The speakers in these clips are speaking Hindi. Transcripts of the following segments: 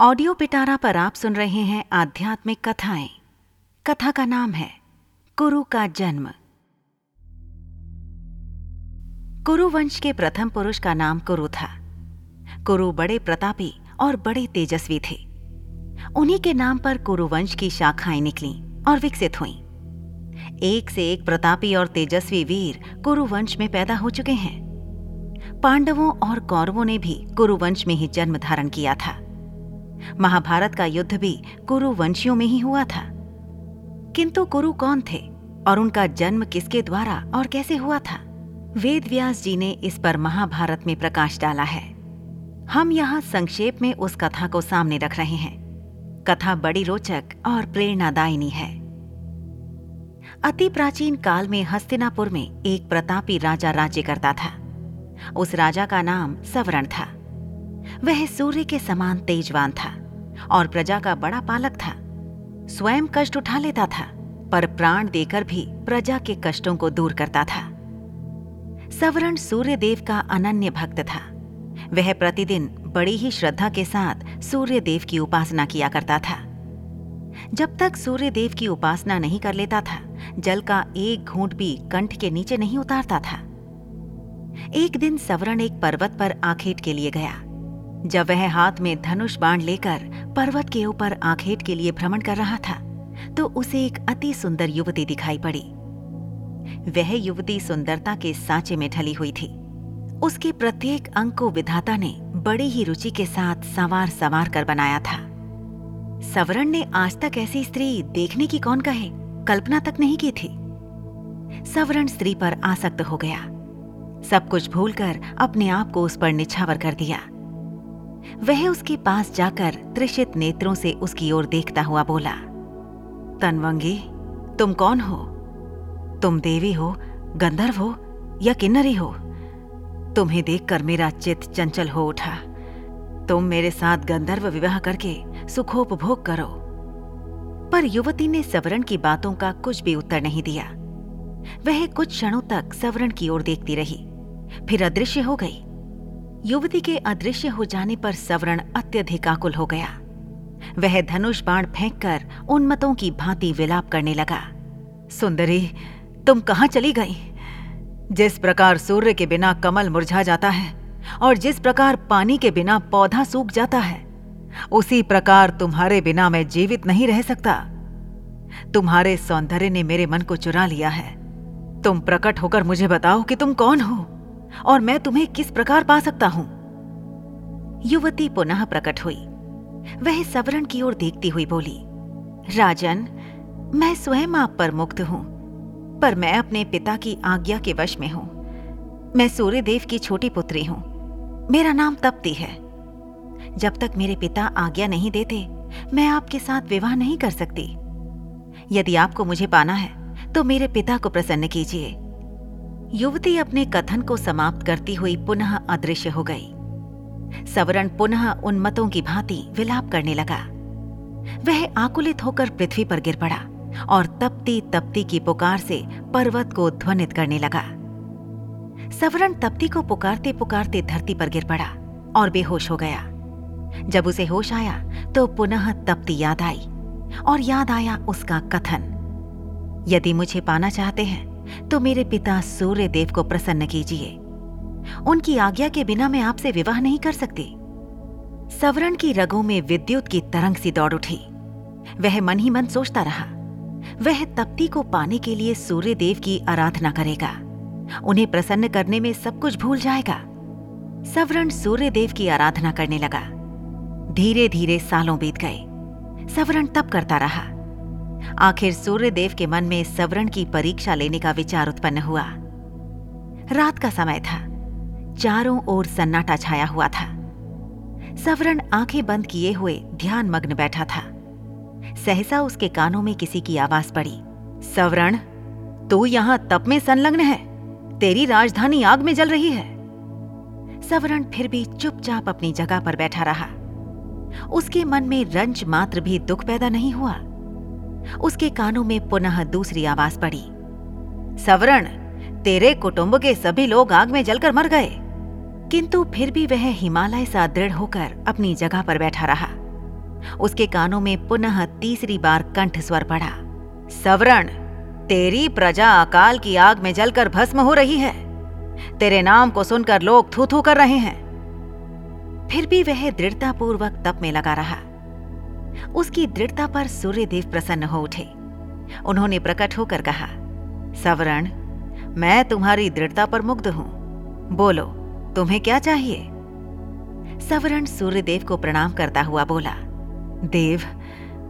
Audio Pitara पर आप सुन रहे हैं आध्यात्मिक कथाएँ। कथा का नाम है, कुरु का जन्म। कुरु वंश के प्रथम पुरुष का नाम कुरु था। कुरु बड़े प्रतापी और बड़े तेजस्वी थे। उन्हीं के नाम पर कुरु वंश की शाखाएँ निकली और विकसित हुईं। एक से एक प्रतापी और तेजस्वी वीर कुरु वंश में पैदा हो चुके हैं। पांडवों और कौरवों ने भी कुरु वंश में ही जन्म धारण किया था। महाभारत का युद्ध भी कुरु वंशियों में ही हुआ था। किंतु कुरु कौन थे और उनका जन्म किसके द्वारा और कैसे हुआ था? वेद व्यास जी ने इस पर महाभारत में प्रकाश डाला है। हम यहाँ संक्षेप में उस कथा को सामने रख रहे हैं। कथा बड़ी रोचक और प्रेरणादायिनी है। अति प्राचीन काल में हस्तिनापुर में एक प्रतापी राजा राज्य करता था। उस राजा का नाम सवरण था। वह सूर्य के समान तेजवान था और प्रजा का बड़ा पालक था। स्वयं कष्ट उठा लेता था, पर प्राण देकर भी प्रजा के कष्टों को दूर करता था। सवरण सूर्य देव का अनन्य भक्त था। वह प्रतिदिन बड़ी ही श्रद्धा के साथ सूर्य देव की उपासना किया करता था। जब तक सूर्य देव की उपासना नहीं कर लेता था, जल का एक घूंट भी कंठ के नीचे नहीं उतारता था। एक दिन सवरण एक पर्वत पर आखेट के लिए गया। जब वह हाथ में धनुष बाण लेकर पर्वत के ऊपर आखेट के लिए भ्रमण कर रहा था तो उसे एक अति सुंदर युवती दिखाई पड़ी। वह युवती सुंदरता के सांचे में ढली हुई थी। उसके प्रत्येक अंग को विधाता ने बड़ी ही रुचि के साथ सवार सवार कर बनाया था। सवरण ने आज तक ऐसी स्त्री देखने की कौन कहे? कल्पना तक नहीं की थी। सवरण स्त्री पर आसक्त हो गया। सब कुछ भूलकर अपने आप को उस पर निछावर कर दिया। वह उसके पास जाकर त्रिषित नेत्रों से उसकी ओर देखता हुआ बोला, तनवंगी, तुम कौन हो? तुम देवी हो, गंधर्व हो या किन्नरी हो? तुम्हें देखकर मेरा चित्त चंचल हो उठा। तुम मेरे साथ गंधर्व विवाह करके सुखोपभोग करो। पर युवती ने सवरण की बातों का कुछ भी उत्तर नहीं दिया। वह कुछ क्षणों तक सवरण की ओर देखती रही, फिर अदृश्य हो गई। युवती के अदृश्य हो जाने पर सवरण अत्यधिक आकुल हो गया। वह धनुष बाण फेंककर उन्मतों की भांति विलाप करने लगा। सुंदरी, तुम कहाँ चली गई? जिस प्रकार सूर्य के बिना कमल मुरझा जाता है और जिस प्रकार पानी के बिना पौधा सूख जाता है, उसी प्रकार तुम्हारे बिना मैं जीवित नहीं रह सकता। तुम्हारे सौंदर्य ने मेरे मन को चुरा लिया है। तुम प्रकट होकर मुझे बताओ कि तुम कौन हो? और मैं तुम्हें किस प्रकार पा सकता हूँ? युवती पुनः प्रकट हुई। वह सवरण की ओर देखती हुई बोली, राजन, मैं स्वयं आप पर मुक्त हूँ, पर मैं अपने पिता की आज्ञा के वश में हूँ। मैं सूर्यदेव की छोटी पुत्री हूँ। मेरा नाम तप्ती है। जब तक मेरे पिता आज्ञा नहीं देते, मैं आपके साथ विवाह नहीं कर सकती। यदि आपको मुझे पाना है तो मेरे पिता को प्रसन्न कीजिए। युवती अपने कथन को समाप्त करती हुई पुनः अदृश्य हो गई। सवरण पुनः उन्मतों की भांति विलाप करने लगा। वह आकुलित होकर पृथ्वी पर गिर पड़ा और तपती तपती की पुकार से पर्वत को ध्वनित करने लगा। सवरण तप्ती को पुकारते पुकारते धरती पर गिर पड़ा और बेहोश हो गया। जब उसे होश आया तो पुनः तप्ती याद आई और याद आया उसका कथन। यदि मुझे पाना चाहते हैं तो मेरे पिता सूर्य देव को प्रसन्न कीजिए। उनकी आज्ञा के बिना मैं आपसे विवाह नहीं कर सकती। सवरण की रगों में विद्युत की तरंग सी दौड़ उठी। वह मन ही मन सोचता रहा। वह तप्ती को पाने के लिए सूर्य देव की आराधना करेगा। उन्हें प्रसन्न करने में सब कुछ भूल जाएगा। सवरण सूर्य देव की आराधना करने लगा। धीरे धीरे सालों बीत गए। सवरण तप करता रहा। आखिर सूर्यदेव के मन में सवरण की परीक्षा लेने का विचार उत्पन्न हुआ। रात का समय था। चारों ओर सन्नाटा छाया हुआ था। सवरण आँखें बंद किए हुए ध्यान मग्न बैठा था। सहसा उसके कानों में किसी की आवाज़ पड़ी। सवरण, तू यहाँ तप में संलग्न है। तेरी राजधानी आग में जल रही है। सवरण फिर भी चुपचाप अपनी जगह पर बैठा रहा। उसके मन में रंज मात्र भी दुख पैदा नहीं हुआ। उसके कानों में पुनः दूसरी आवाज़ पड़ी। सवरण, तेरे कुटुंब के सभी लोग आग में जलकर मर गए। किंतु फिर भी वह हिमालय सा दृढ़ होकर अपनी जगह पर बैठा रहा। उसके कानों में पुनः तीसरी बार कंठ स्वर पड़ा। सवरण, तेरी प्रजा अकाल की आग में जलकर भस्म हो रही है। तेरे नाम को सुनकर लोग थू थू कर रहे हैं। फिर भी वह दृढ़तापूर्वक तप में लगा रहा। उसकी दृढ़ता पर सूर्यदेव प्रसन्न हो उठे। उन्होंने प्रकट होकर कहा, सवरण, मैं तुम्हारी दृढ़ता पर मुग्ध हूँ। बोलो, तुम्हें क्या चाहिए? सवरण सूर्यदेव को प्रणाम करता हुआ बोला, देव,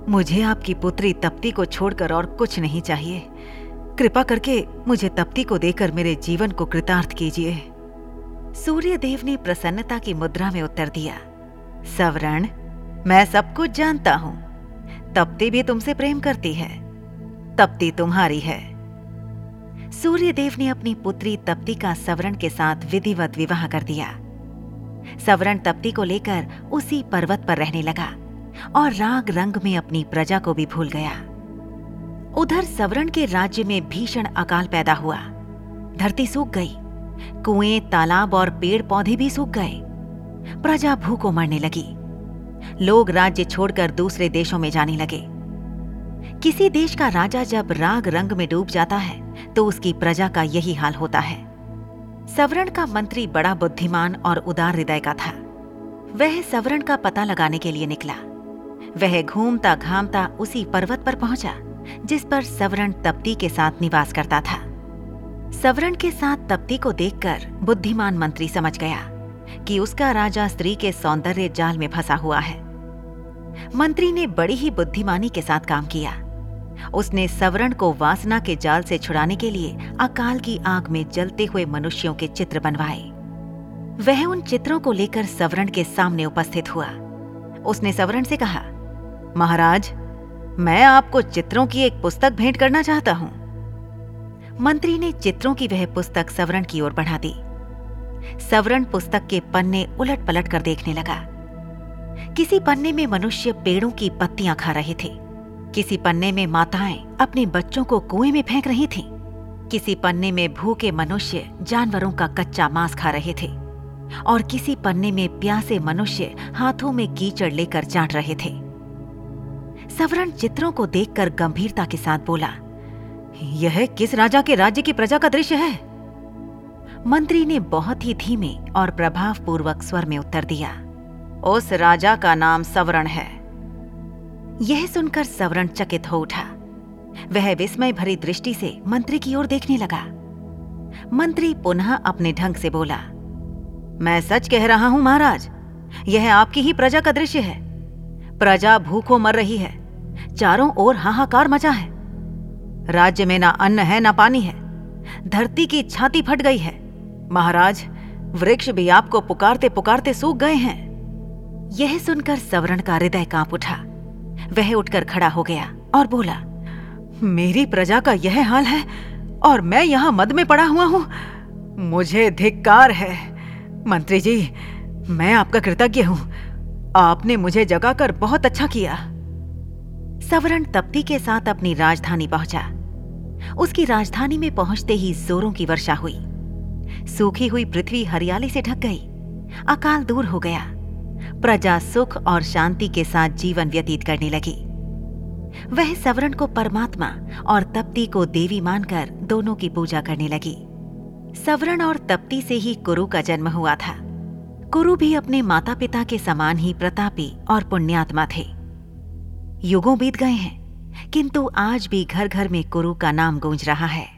मुझे आपकी पुत्री तप्ती को छोड़कर और कुछ नहीं चाहिए। कृपा करके मुझे तप्ती को देकर मेरे जीवन को कृतार्थ कीजिए। सूर्यदेव ने प्रसन्नता की मुद्रा में उत्तर दिया, सवरण मैं सब कुछ जानता हूँ। तप्ती भी तुमसे प्रेम करती है। तप्ती तुम्हारी है। सूर्यदेव ने अपनी पुत्री तप्ती का सवरण के साथ विधिवत विवाह कर दिया। सवरण तप्ती को लेकर उसी पर्वत पर रहने लगा और राग रंग में अपनी प्रजा को भी भूल गया। उधर सवरण के राज्य में भीषण अकाल पैदा हुआ। धरती सूख गई। कुएँ, तालाब और पेड़ पौधे भी सूख गए। प्रजा भूखों मरने लगी। लोग राज्य छोड़कर दूसरे देशों में जाने लगे। किसी देश का राजा जब राग रंग में डूब जाता है तो उसकी प्रजा का यही हाल होता है। सवरण का मंत्री बड़ा बुद्धिमान और उदार हृदय का था। वह सवरण का पता लगाने के लिए निकला। वह घूमता घामता उसी पर्वत पर पहुँचा, जिस पर सवरण तप्ती के साथ निवास करता था। सवरण के साथ तप्ती को देखकर बुद्धिमान मंत्री समझ गया। कि उसका राजा स्त्री के सौंदर्य जाल में फंसा हुआ है। मंत्री ने बड़ी ही बुद्धिमानी के साथ काम किया। उसने सवरण को वासना के जाल से छुड़ाने के लिए अकाल की आग में जलते हुए मनुष्यों के चित्र बनवाए। वह उन चित्रों को लेकर सवरण के सामने उपस्थित हुआ। उसने सवरण से कहा, महाराज, मैं आपको चित्रों की एक पुस्तक भेंट करना चाहता हूँ। मंत्री ने चित्रों की वह पुस्तक सवरण की ओर बढ़ा दी। सवरण पुस्तक के पन्ने उलट पलट कर देखने लगा। किसी पन्ने में मनुष्य पेड़ों की पत्तियाँ खा रहे थे। किसी पन्ने में माताएँ अपने बच्चों को कुएँ में फेंक रही थीं। किसी पन्ने में भूखे मनुष्य जानवरों का कच्चा मांस खा रहे थे। और किसी पन्ने में प्यासे मनुष्य हाथों में कीचड़ लेकर चाट रहे थे। सवरण चित्रों को देखकर गंभीरता के साथ बोला, यह किस राजा के राज्य की प्रजा का दृश्य है? मंत्री ने बहुत ही धीमे और प्रभावपूर्वक स्वर में उत्तर दिया, उस राजा का नाम सवरण है। यह सुनकर सवरण चकित हो उठा। वह विस्मय भरी दृष्टि से मंत्री की ओर देखने लगा। मंत्री पुनः अपने ढंग से बोला, मैं सच कह रहा हूँ, महाराज, यह आपकी ही प्रजा का दृश्य है। प्रजा भूखों मर रही है, चारों ओर हाहाकार मचा है। राज्य में ना अन्न है, ना पानी है। धरती की छाती फट गई है। महाराज, वृक्ष भी आपको पुकारते पुकारते सूख गए हैं। यह सुनकर सवरण का हृदय काँप उठा। वह उठकर खड़ा हो गया और बोला, मेरी प्रजा का यह हाल है और मैं यहाँ मद में पड़ा हुआ हूँ। मुझे धिक्कार है। मंत्री जी, मैं आपका कृतज्ञ हूँ। आपने मुझे जगाकर बहुत अच्छा किया सवरण तप्ती के साथ अपनी राजधानी पहुँचा। उसकी राजधानी में पहुँचते ही जोरों की वर्षा हुई। सूखी हुई पृथ्वी हरियाली से ढक गई। अकाल दूर हो गया। प्रजा सुख और शांति के साथ जीवन व्यतीत करने लगी। वह सवरण को परमात्मा और तप्ती को देवी मानकर दोनों की पूजा करने लगी। सवरण और तप्ती से ही कुरु का जन्म हुआ था। कुरु भी अपने माता पिता के समान ही प्रतापी और पुण्यात्मा थे। युगों बीत गए हैं, किंतु आज भी घर घर में कुरु का नाम गूंज रहा है।